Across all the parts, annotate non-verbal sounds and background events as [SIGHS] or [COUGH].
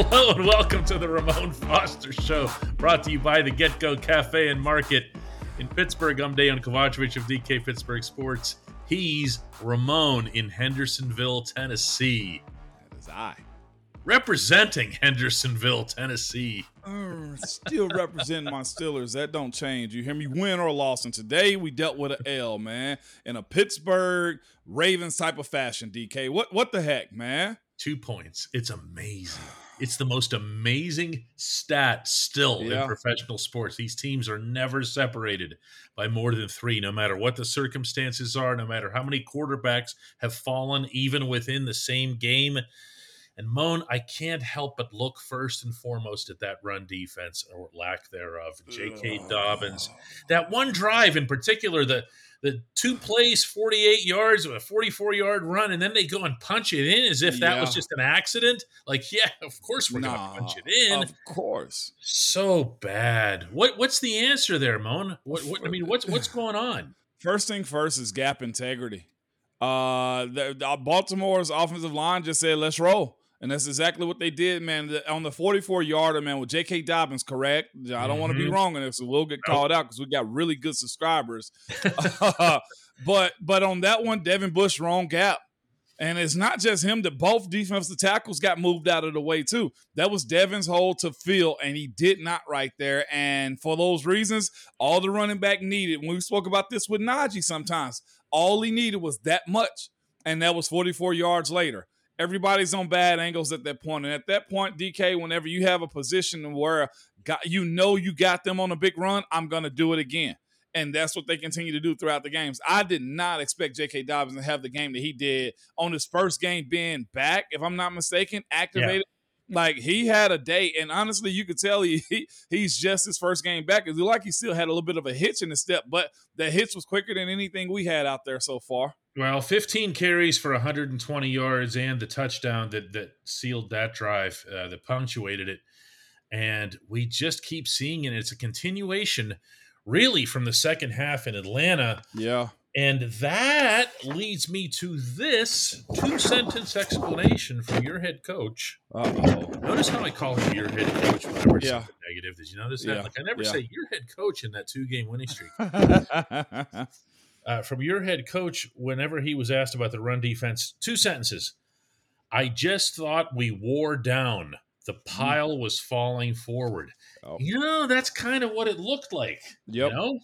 Hello and welcome to the Ramon Foster Show, brought to you by the Get Go Cafe and Market in Pittsburgh. I'm Dejan Kovacevic of DK Pittsburgh Sports. He's Ramon in Hendersonville, Tennessee. That is I. Representing Hendersonville, Tennessee. Uh, still representing my Steelers. That don't change. You hear me? Win or loss. And today we dealt with an L, man, in a Pittsburgh Ravens type of fashion. DK, what what the heck, man? Two points. It's amazing. It's the most amazing stat still Yeah. in professional sports. These teams are never separated by more than three, no matter what the circumstances are, no matter how many quarterbacks have fallen, even within the same game. And Moan, I can't help but look first and foremost at that run defense or lack thereof. J.K. Dobbins, that one drive in particular, the the two plays, 48 yards, with a 44 yard run, and then they go and punch it in as if that was just an accident. Like, [LAUGHS] yeah, of course we're Nah, going to punch it in. Of course. so bad. What what's the answer there, Moan? What, what I mean, what's what's [LAUGHS] going on? First thing first is gap integrity. Uh, the, the- Baltimore's offensive line just said, "Let's roll," and that's exactly what they did, man. On the 44 yarder, man, with J.K. Dobbins, correct. I don't want to be mm-hmm. wrong in this, so we'll get called out because we got really good subscribers. [LAUGHS] [LAUGHS] but but on that one, Devin Bush wrong gap. And it's not just him that both defensive tackles got moved out of the way, too. That was Devin's hole to fill, and he did not right there. And for those reasons, all the running back needed, when we spoke about this with Najee sometimes, all he needed was that much. And that was 44 yards later. Everybody's on bad angles at that point. And at that point, DK, whenever you have a position where got, you know you got them on a big run, I'm going to do it again. And that's what they continue to do throughout the games. I did not expect J.K. Dobbins to have the game that he did on his first game being back, if I'm not mistaken, activated. Like he had a day, and honestly, you could tell he, he he's just his first game back. It looked like he still had a little bit of a hitch in his step, but the hitch was quicker than anything we had out there so far. Well, 15 carries for 120 yards and the touchdown that that sealed that drive, uh, that punctuated it, and we just keep seeing it. It's a continuation, really, from the second half in Atlanta. Yeah, And that leads me to this two sentence explanation from your head coach. uh oh, Notice how I call him your head coach whenever it's Yeah. something negative. Did you notice that? Yeah. Like I never Yeah. say your head coach in that two game winning streak. [LAUGHS] Uh, from your head coach, whenever he was asked about the run defense, two sentences. I just thought we wore down. The pile was falling forward. Oh. You know, that's kind of what it looked like. Yep. You know?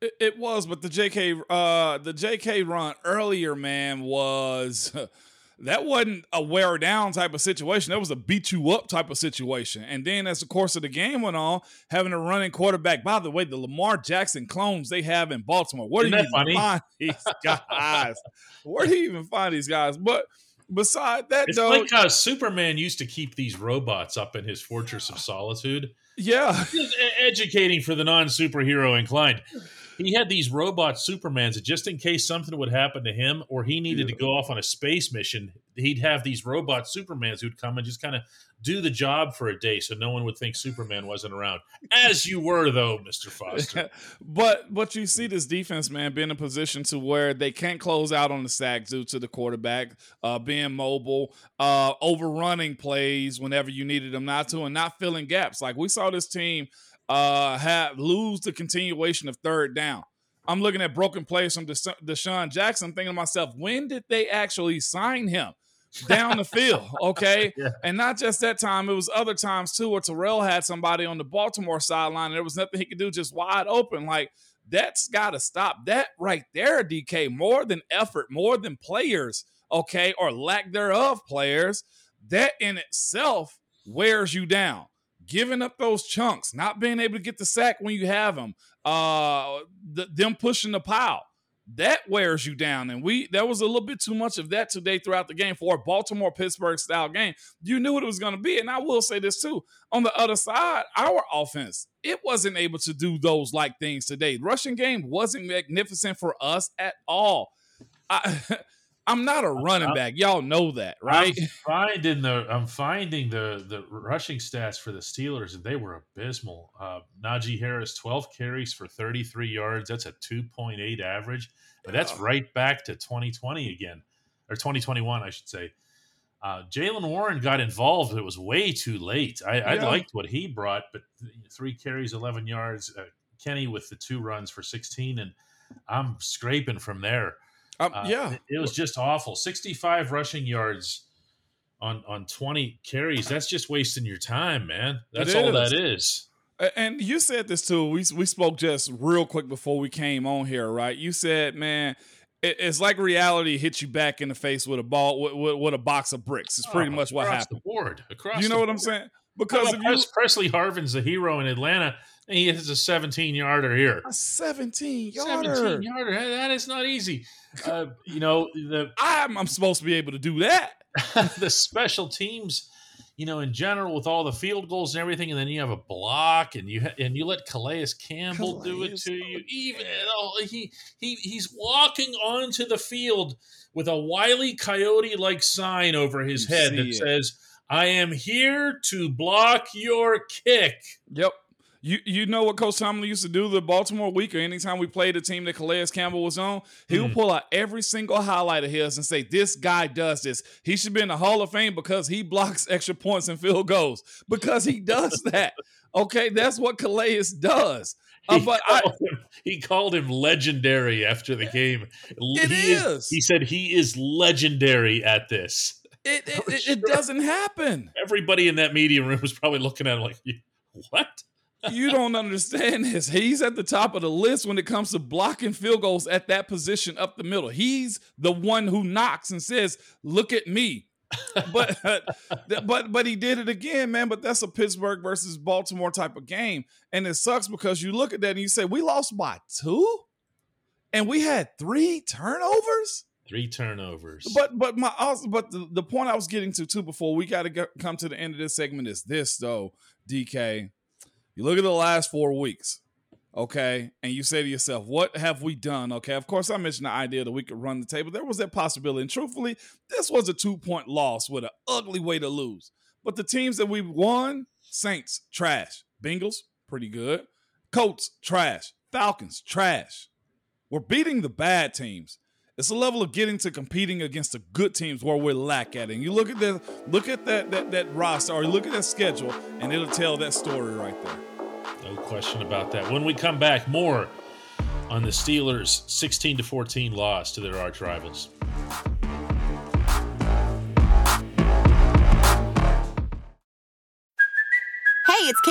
It, it was, but the JK uh the JK run earlier, man, was [LAUGHS] that wasn't a wear down type of situation. That was a beat you up type of situation. And then as the course of the game went on, having a running quarterback. By the way, the Lamar Jackson clones they have in Baltimore. Where do Isn't you even funny? find [LAUGHS] these guys? Where do you even find these guys? But beside that, It's though, like how Superman used to keep these robots up in his Fortress of Solitude. yeah, Just educating for the non superhero inclined. He had these robot Supermans that just in case something would happen to him or he needed to go off on a space mission, he'd have these robot Supermans who'd come and just kind of do the job for a day so no one would think Superman wasn't around. As you were, though, Mr. Foster. [LAUGHS] but but you see this defense, man, being in a position to where they can't close out on the sack due to the quarterback uh, being mobile, uh, overrunning plays whenever you needed them not to, and not filling gaps. Like we saw this team uh, have lose the continuation of third down. I'm looking at broken plays from Desha- DeSean Jackson, thinking to myself, when did they actually sign him? down the field, [LAUGHS] okay? Yeah. And not just that time, it was other times too where Terrell had somebody on the Baltimore sideline and there was nothing he could do, just wide open. Like, that's got to stop. That right there, DK, more than effort, more than players, okay, or lack thereof players, that in itself wears you down. Giving up those chunks, not being able to get the sack when you have them, uh, the, them pushing the pile that wears you down. And we there was a little bit too much of that today throughout the game for a Baltimore Pittsburgh style game. You knew what it was going to be. And I will say this too. On the other side, our offense, it wasn't able to do those like things today. rushing game wasn't magnificent for us at all. I [LAUGHS] I'm not a running back. Y'all know that, right? I'm [LAUGHS] finding the I'm finding the the rushing stats for the Steelers, and they were abysmal. Uh, Najee Harris, 12 carries for 33 yards. That's a 2.8 average. But that's right back to 2020 again, or 2021, I should say. Uh, Jaylen Warren got involved. It was way too late. I, yeah. I liked what he brought, but three carries, 11 yards. Uh, Kenny with the two runs for 16, and I'm scraping from there. Um, uh, yeah, it, was just awful. 65 rushing yards on on 20 carries. That's just wasting your time, man. That's all that is. And you said this too. We we spoke just real quick before we came on here, right? You said, man, it's like reality hits you back in the face with a ball with, with, with a box of bricks. It's pretty oh, much what happened. The board across. You know what board. I'm saying? Because well, you, Pressley Harvin's the hero in Atlanta. And he has a 17 yarder here. A 17 yarder. 17 yarder. That is not easy. Uh, you know, the I'm, I'm supposed to be able to do that. [LAUGHS] the special teams, you know, in general, with all the field goals and everything, and then you have a block, and you ha- and you let Calais Campbell Calais do it to you. Even oh, he he he's walking onto the field with a wily coyote like sign over his you head that it. says. I am here to block your kick. Yep. You you know what Coach Tomlin used to do the Baltimore week or anytime we played a team that Calais Campbell was on, he mm. would pull out every single highlight of his and say, This guy does this. He should be in the Hall of Fame because he blocks [LAUGHS] extra points and field goals. Because he does that. okay, that's what Calais does. Uh, he, called I, him, he, called him, legendary after the game. It he is. is. He said he is legendary at this. It, it, [LAUGHS] oh, it, sure. it doesn't happen. Everybody in that media room was probably looking at him like, what? you don't understand this. He's at the top of the list when it comes to blocking field goals at that position up the middle. He's the one who knocks and says, "Look at me." [LAUGHS] but but but he did it again, man. But that's a Pittsburgh versus Baltimore type of game, and it sucks because you look at that and you say we lost by two, and we had three turnovers. Three turnovers. But but my also, but the, the point I was getting to too before we got to come to the end of this segment is this though, DK. You look at the last four weeks, okay, and you say to yourself, what have we done? Okay, of course, I mentioned the idea that we could run the table. There was that possibility. And truthfully, this was a two point loss with an ugly way to lose. But the teams that we won, Saints, trash. Bengals, pretty good. Colts, trash. Falcons, trash. We're beating the bad teams. It's a level of getting to competing against the good teams where we're lack at. And you look at the look at that that that roster or look at that schedule, and it'll tell that story right there. No question about that. When we come back, more on the Steelers' 16 to 14 loss to their arch rivals.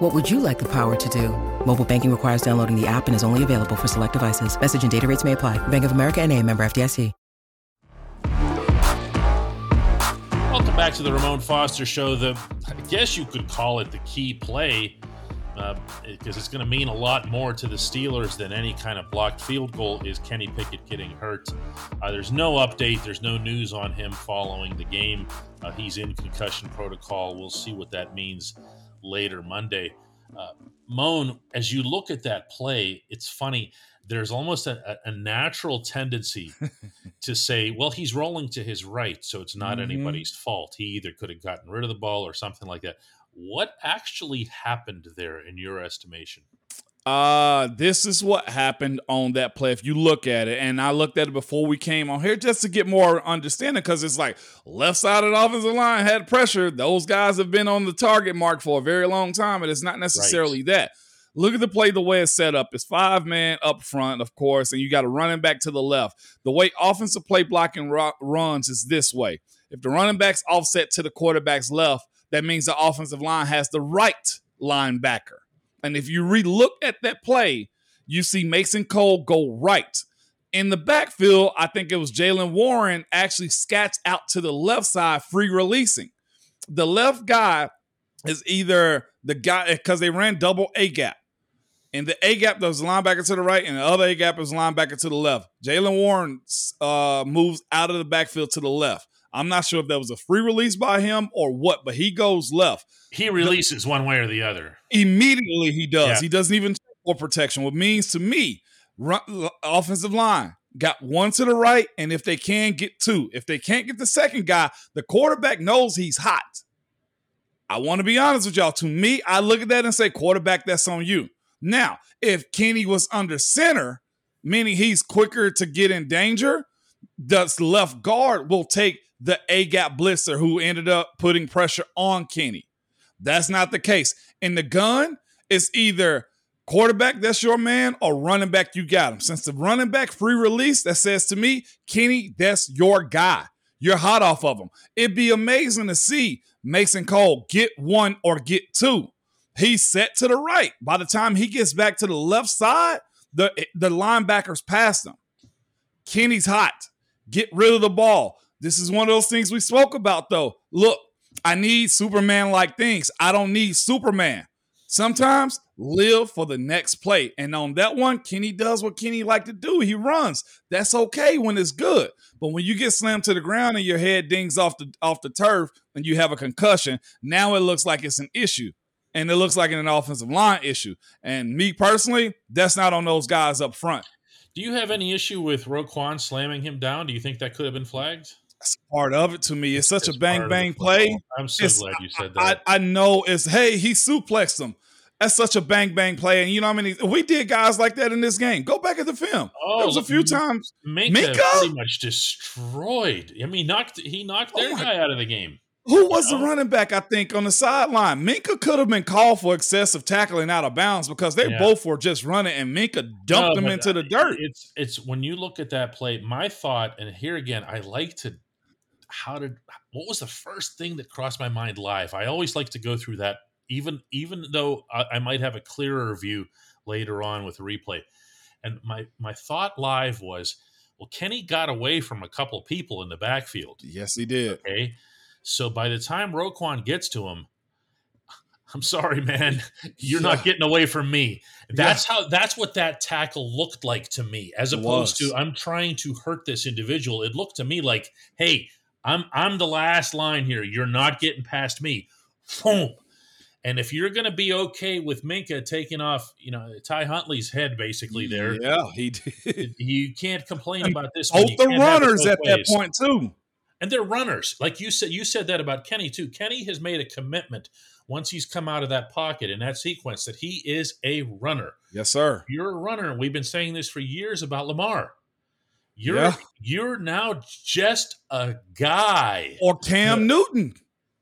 What would you like the power to do? Mobile banking requires downloading the app and is only available for select devices. Message and data rates may apply. Bank of America and a member FDIC. Welcome back to the Ramon Foster Show. The I guess you could call it the key play because uh, it's going to mean a lot more to the Steelers than any kind of blocked field goal. Is Kenny Pickett getting hurt? Uh, there's no update. There's no news on him following the game. Uh, he's in concussion protocol. We'll see what that means later Monday. Uh, Moan, as you look at that play, it's funny there's almost a, a natural tendency [LAUGHS] to say, well, he's rolling to his right, so it's not mm-hmm. anybody's fault. He either could have gotten rid of the ball or something like that. What actually happened there in your estimation? Uh, this is what happened on that play. If you look at it, and I looked at it before we came on here just to get more understanding, because it's like left side of the offensive line had pressure. Those guys have been on the target mark for a very long time, and it's not necessarily right. that. Look at the play the way it's set up. It's five man up front, of course, and you got a running back to the left. The way offensive play blocking runs is this way. If the running back's offset to the quarterback's left, that means the offensive line has the right linebacker. And if you relook at that play, you see Mason Cole go right. In the backfield, I think it was Jaylen Warren actually scats out to the left side, free releasing. The left guy is either the guy because they ran double A gap. And the A gap, a linebacker to the right, and the other A gap is linebacker to the left. Jaylen Warren uh, moves out of the backfield to the left. I'm not sure if that was a free release by him or what, but he goes left. He releases one way or the other. Immediately he does. Yeah. He doesn't even for protection, what means to me, run, offensive line got one to the right, and if they can get two, if they can't get the second guy, the quarterback knows he's hot. I want to be honest with y'all. To me, I look at that and say, quarterback, that's on you. Now, if Kenny was under center, meaning he's quicker to get in danger, that's left guard will take the A gap blitzer who ended up putting pressure on Kenny. That's not the case. In the gun, it's either quarterback, that's your man, or running back, you got him. Since the running back free release, that says to me, Kenny, that's your guy. You're hot off of him. It'd be amazing to see Mason Cole get one or get two. He's set to the right. By the time he gets back to the left side, the, the linebackers past him. Kenny's hot. Get rid of the ball. This is one of those things we spoke about, though. Look, I need Superman like things. I don't need Superman. Sometimes live for the next play. And on that one, Kenny does what Kenny like to do. He runs. That's okay when it's good. But when you get slammed to the ground and your head dings off the off the turf and you have a concussion, now it looks like it's an issue and it looks like an offensive line issue. And me personally, that's not on those guys up front. Do you have any issue with Roquan slamming him down? Do you think that could have been flagged? That's part of it to me. It's such it's a bang bang play. I'm so it's, glad you said that. I, I, know it's hey, he suplexed him. That's such a bang bang play, and you know how many we did guys like that in this game. Go back at the film. Oh, there was a few times. Minkah, Minkah? pretty much destroyed. I mean, knocked he knocked oh their oh guy out of the game. Who was the oh. running back? I think on the sideline. Minkah could have been called for excessive tackling out of bounds because they yeah. both were just running, and Minkah dumped oh, no, him into the dirt. It's it's when you look at that play. My thought, and here again, I like to. How did what was the first thing that crossed my mind live? I always like to go through that, even even though I, I might have a clearer view later on with the replay. And my my thought live was, well, Kenny got away from a couple people in the backfield. Yes, he did. Okay so by the time Roquan gets to him, [LAUGHS] I'm sorry, man, [LAUGHS] you're yeah. not getting away from me. That's yeah. how. That's what that tackle looked like to me, as opposed to I'm trying to hurt this individual. It looked to me like, hey, I'm I'm the last line here. You're not getting past me. Boom. And if you're going to be okay with Minkah taking off, you know, Ty Huntley's head basically there. Yeah, he did. You can't complain about this. Both the runners at ways. that point too and they're runners. Like you said, you said that about Kenny too. Kenny has made a commitment once he's come out of that pocket in that sequence that he is a runner. Yes, sir. You're a runner. We've been saying this for years about Lamar. You're yeah. you're now just a guy. Or Cam Newton.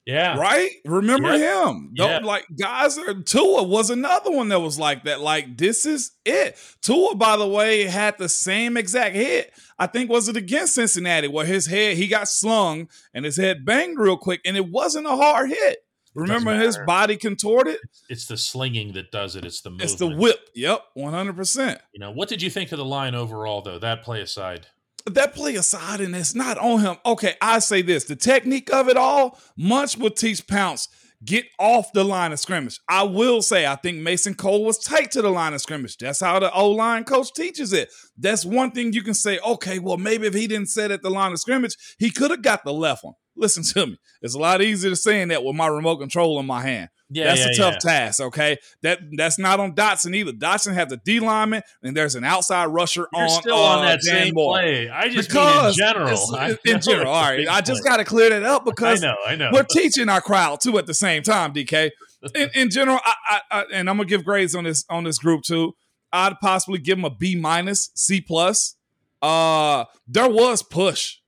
Yeah. Right? Remember yeah. him. Yeah. Like guys are Tua was another one that was like that. Like, this is it. Tua, by the way, had the same exact hit. I think was it against Cincinnati where his head he got slung and his head banged real quick, and it wasn't a hard hit. Remember his body contorted? It's the slinging that does it. It's the movement. It's the whip. Yep, one hundred percent. You know what did you think of the line overall, though? That play aside, that play aside, and it's not on him. Okay, I say this: the technique of it all, Munch will teach Pounce get off the line of scrimmage. I will say, I think Mason Cole was tight to the line of scrimmage. That's how the O line coach teaches it. That's one thing you can say, okay, well, maybe if he didn't set at the line of scrimmage, he could have got the left one. Listen to me. It's a lot easier to saying that with my remote control in my hand. Yeah, that's yeah, a tough yeah. task. Okay, that that's not on Dotson either. Dotson has the D lineman, and there's an outside rusher You're on. still on uh, that Dan same Moore. play. I just because in general. I in [LAUGHS] general, all a right. I just got to clear that up [LAUGHS] I because know, I know. we're teaching our crowd too at the same time, DK. In, in general, I, I, I, and I'm gonna give grades on this on this group too. I'd possibly give them a B minus, C plus. Uh, there was push.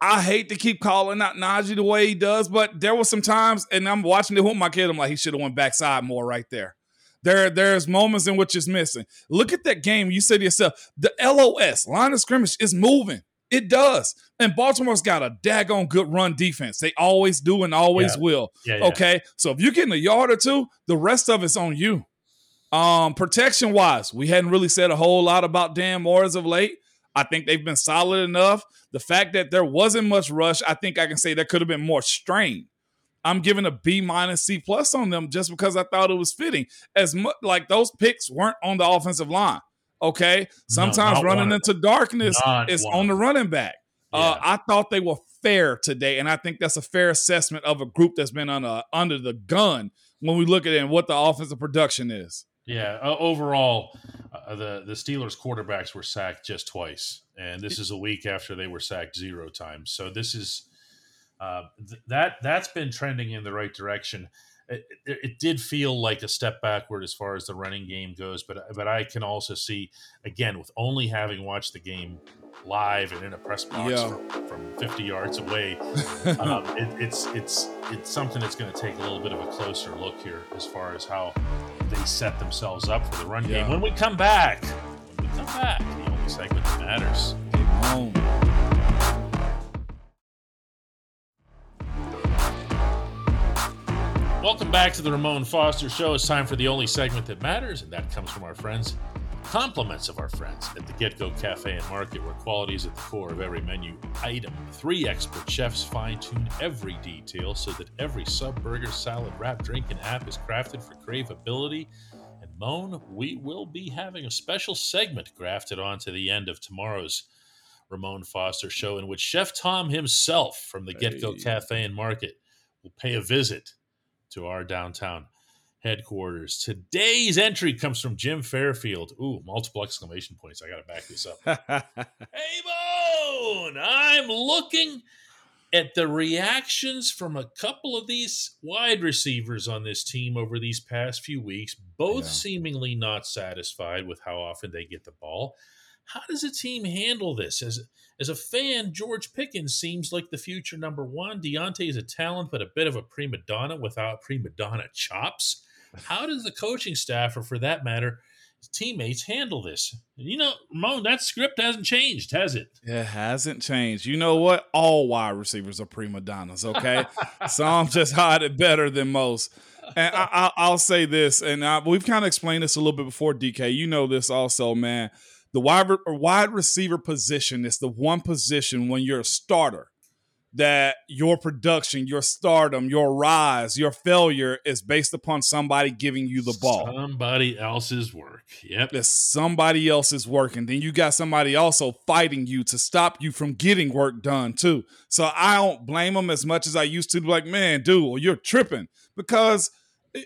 I hate to keep calling out Najee the way he does, but there was some times, and I'm watching it with my kid. I'm like, he should have went backside more right there. There, there's moments in which it's missing. Look at that game. You said to yourself, the LOS line of scrimmage is moving. It does. And Baltimore's got a daggone good run defense. They always do and always Yeah. will. Yeah, yeah. Okay. So if you're getting a yard or two, the rest of it's on you. Um, protection wise, we hadn't really said a whole lot about Dan Moore as of late. I think they've been solid enough. The fact that there wasn't much rush, I think I can say there could have been more strain. I'm giving a B minus C plus on them just because I thought it was fitting. As much like those picks weren't on the offensive line. Okay. Sometimes not running into darkness Not is on the running back. Uh, I thought they were fair today, and I think that's a fair assessment of a group that's been on a, under the gun when we look at it and what the offensive production is. Yeah, uh, overall, uh, the the Steelers quarterbacks were sacked just twice, and this is a week after they were sacked zero times. So this is uh, th- that that's been trending in the right direction. It, it, it did feel like a step backward as far as the running game goes, but but I can also see again with only having watched the game live and in a press box Yeah. from, from 50 yards away, [LAUGHS] um, it, it's it's it's something that's going to take a little bit of a closer look here as far as how they set themselves up for the run Yeah. game. When we come back, when we come back, the only segment that matters. Game home. Welcome back to the Ramon Foster Show. It's time for the only segment that matters, and that comes from our friends. Compliments of our friends at the Get Go Cafe and Market, where quality is at the core of every menu item. Three expert chefs fine tune every detail so that every sub, burger, salad, wrap, drink, and app is crafted for craveability. And Moan, we will be having a special segment grafted onto the end of tomorrow's Ramon Foster Show, in which Chef Tom himself from the Get Go Hey. Cafe and Market will pay a visit to our downtown headquarters. Today's entry comes from Jim Fairfield. Ooh, multiple exclamation points. I got to back this up. [LAUGHS] hey, Bone! I'm looking at the reactions from a couple of these wide receivers on this team over these past few weeks, both Yeah. seemingly not satisfied with how often they get the ball. How does a team handle this? As as a fan, George Pickens seems like the future number one. Diontae is a talent, but a bit of a prima donna without prima donna chops. How does the coaching staff, or for that matter, teammates, handle this? You know, Ramon, that script hasn't changed, has it? It hasn't changed. You know what? All wide receivers are prima donnas. Okay, [LAUGHS] some just hide it better than most. And I, I, I'll say this, and I, we've kind of explained this a little bit before. DK, you know this also, man. The wide wide receiver position is the one position when you're a starter that your production, your stardom, your rise, your failure is based upon somebody giving you the ball Somebody else's work. Yep. that somebody else is working. Then you got somebody also fighting you to stop you from getting work done too. So I don't blame them as much as I used to. Like, man, dude, you're tripping because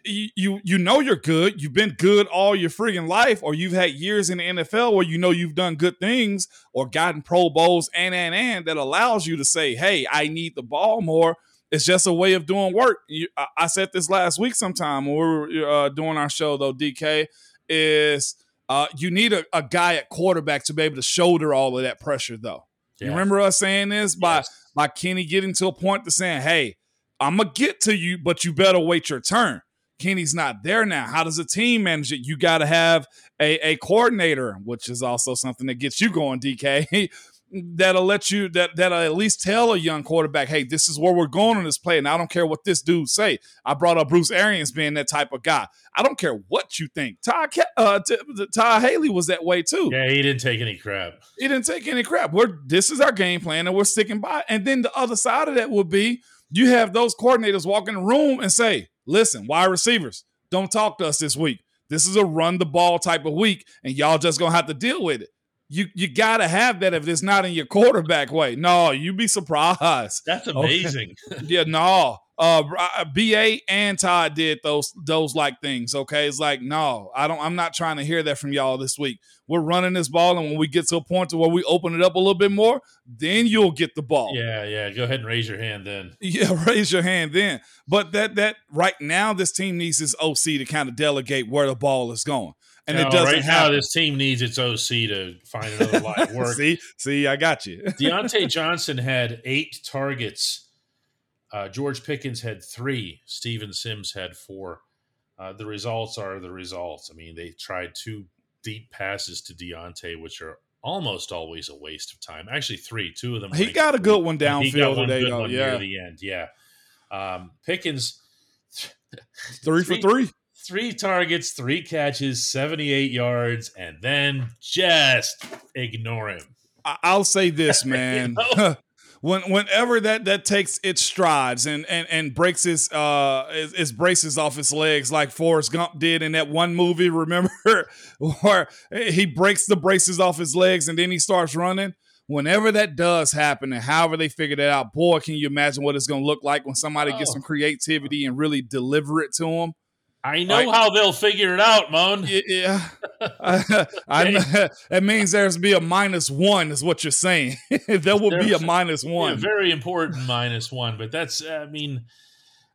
you you know you're good. You've been good all your friggin' life, or you've had years in the NFL where you know you've done good things or gotten Pro Bowls and and and that allows you to say, hey, I need the ball more. It's just a way of doing work. You, I, I said this last week sometime when we were uh, doing our show though. DK is uh, you need a, a guy at quarterback to be able to shoulder all of that pressure though. You remember us saying this by Yes. by Kenny getting to a point to saying, "Hey, I'm gonna get to you, but you better wait your turn." Kenny's not there now. How does a team manage it? You got to have a, a coordinator, which is also something that gets you going, DK. [LAUGHS] that'll let you that that'll at least tell a young quarterback, "Hey, this is where we're going on this play." And I don't care what this dude say. I brought up Bruce Arians being that type of guy. I don't care what you think. Ke- uh, T- Todd Haley was that way too. Yeah, he didn't take any crap. He didn't take any crap. We're this is our game plan, and we're sticking by. it. And then the other side of that would be you have those coordinators walk in the room and say, "Listen, wide receivers, don't talk to us this week. This is a run the ball type of week, and y'all just gonna have to deal with it." You you gotta have that if it's not in your quarterback way. No, you'd be surprised. That's Okay. amazing. [LAUGHS] Yeah, no. Uh, uh, BA and Todd did those those like things. Okay, it's like no, I don't. I'm not trying to hear that from y'all this week. We're running this ball, and when we get to a point to where we open it up a little bit more, then you'll get the ball. yeah, yeah. Go ahead and raise your hand then. [LAUGHS] Yeah, raise your hand then. But that that right now, this team needs this OC to kind of delegate where the ball is going, and No, it doesn't right now, happen. this team needs its OC to find another [LAUGHS] line work. see, see, I got you. [LAUGHS] Deontay Johnson had eight targets. Uh, George Pickens had three. Steven Sims had four. Uh, the results are the results. I mean, they tried two deep passes to Deontay, which are almost always a waste of time. Actually, three. Two of them. he got a good one downfield today, though. Yeah, near the end. Yeah. Um, Pickens, [LAUGHS] three for three- three. targets, three catches, 78 yards, and then just ignore him. I- I'll say this, [LAUGHS] man. know? [LAUGHS] when whenever that that takes its strides and and and breaks its uh his, his braces off its legs like Forrest Gump did in that one movie, [LAUGHS] remember, where he breaks the braces off his legs and then he starts running. Whenever that does happen, and however they figure that out, boy, can you imagine what it's going to look like when somebody gets Oh. some creativity and really deliver it to him? I know Like- how they'll figure it out, Moan. Yeah, [LAUGHS] I, I that [LAUGHS] means there's be a minus one, is what you're saying. [LAUGHS] there will be a There's- minus Yeah, one. very important minus one, but that's I mean,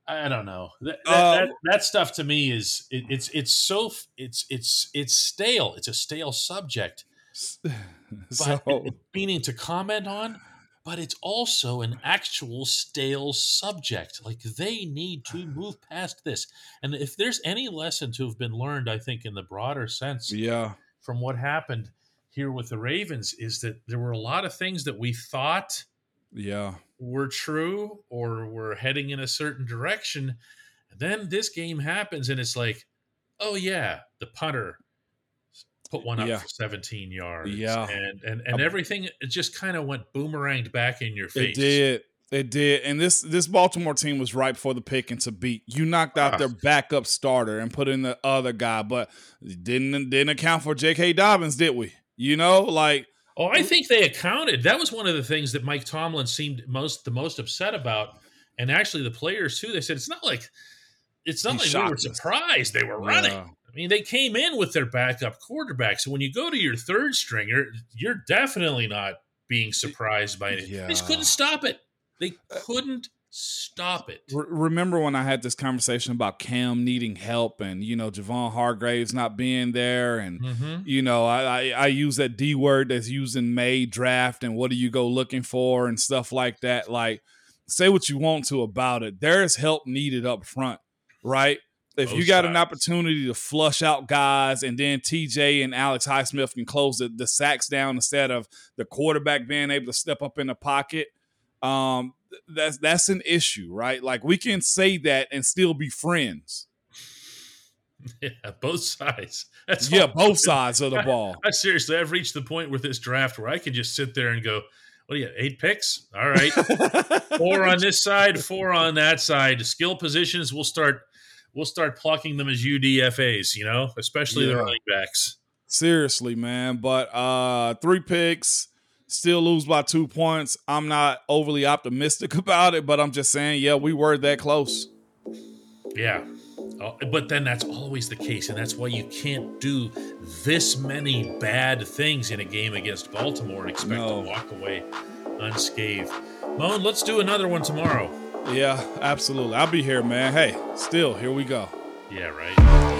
I don't know. That that, Uh, that, that stuff to me is it, it's it's so it's it's it's stale. It's a stale subject, [SIGHS] but so it- meaning to comment on. But it's also an actual stale subject. Like they need to ah. move past this. And if there's any lesson to have been learned, I think in the broader sense, yeah, from what happened here with the Ravens, is that there were a lot of things that we thought yeah. were true or were heading in a certain direction. And then this game happens and it's like, oh yeah, the punter put one up Yeah. for 17 yards. Yeah. And and, and everything just kind of went boomeranged back in your face. It did. It did. And this this Baltimore team was ripe for the pick and to beat. You knocked out Ah. their backup starter and put in the other guy, but didn't didn't account for J.K. Dobbins, did we? You know, like Oh, I think they accounted. That was one of the things that Mike Tomlin seemed most the most upset about. And actually the players too, they said it's not like it's not like we were us. surprised they were running. Yeah. I mean, they came in with their backup quarterback. So when you go to your third stringer, you're definitely not being surprised by it. They just couldn't stop it. They couldn't stop it. Remember when I had this conversation about Cam needing help and you know Javon Hargraves not being there and Mm-hmm. you know I, I I use that D word that's used in May draft and what do you go looking for and stuff like that. Like say what you want to about it. There's help needed up front, right? If you got an opportunity to flush out guys and then TJ and Alex Highsmith can close the, the sacks down instead of the quarterback being able to step up in the pocket, um, that's that's an issue, right? Like we can say that and still be friends. [LAUGHS] Yeah, both sides. That's Yeah, both [LAUGHS] sides of the ball. I seriously, I've reached the point with this draft where I can just sit there and go, "What do you? Eight picks? All right, [LAUGHS] four on this side, four on that side. Skill positions, we'll start, we'll start plucking them as UDFA's. You know, especially the running backs. Seriously, man. But uh three picks, still lose by two points. I'm not overly optimistic [LAUGHS] about it, but I'm just saying, yeah, we were that close. Yeah. Uh, but then that's always the case, and that's why you can't do this many bad things in a game against Baltimore and expect No. to walk away unscathed. Moan, let's do another one tomorrow. Yeah, absolutely. I'll be here, man. Hey, still, here we go. Yeah, right.